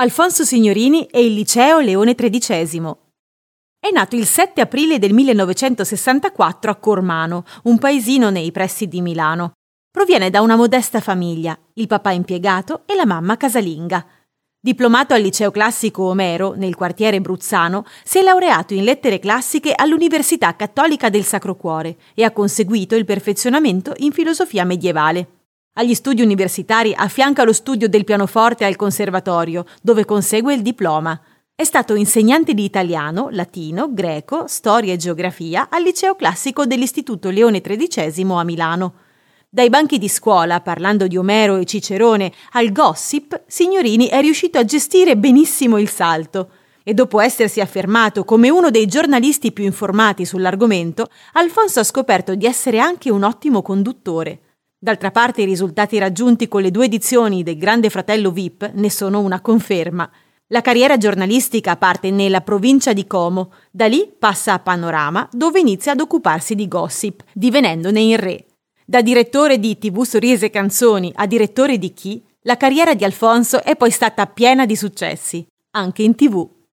Alfonso Signorini e il liceo Leone XIII. È nato il 7 aprile del 1964 a Cormano, un paesino nei pressi di Milano. Proviene da una modesta famiglia, il papà impiegato e la mamma casalinga. Diplomato al liceo classico Omero, nel quartiere Bruzzano, si è laureato in lettere classiche all'Università Cattolica del Sacro Cuore e ha conseguito il perfezionamento in filosofia medievale. Agli studi universitari affianca lo studio del pianoforte al conservatorio, dove consegue il diploma. È stato insegnante di italiano, latino, greco, storia e geografia al liceo classico dell'Istituto Leone XIII a Milano. Dai banchi di scuola, parlando di Omero e Cicerone, al gossip, Signorini è riuscito a gestire benissimo il salto. E dopo essersi affermato come uno dei giornalisti più informati sull'argomento, Alfonso ha scoperto di essere anche un ottimo conduttore. D'altra parte i risultati raggiunti con le due edizioni del Grande Fratello VIP ne sono una conferma. La carriera giornalistica parte nella provincia di Como, da lì passa a Panorama, dove inizia ad occuparsi di gossip, divenendone il re. Da direttore di TV Sorrisi e Canzoni a direttore di Chi, la carriera di Alfonso è poi stata piena di successi, anche in TV.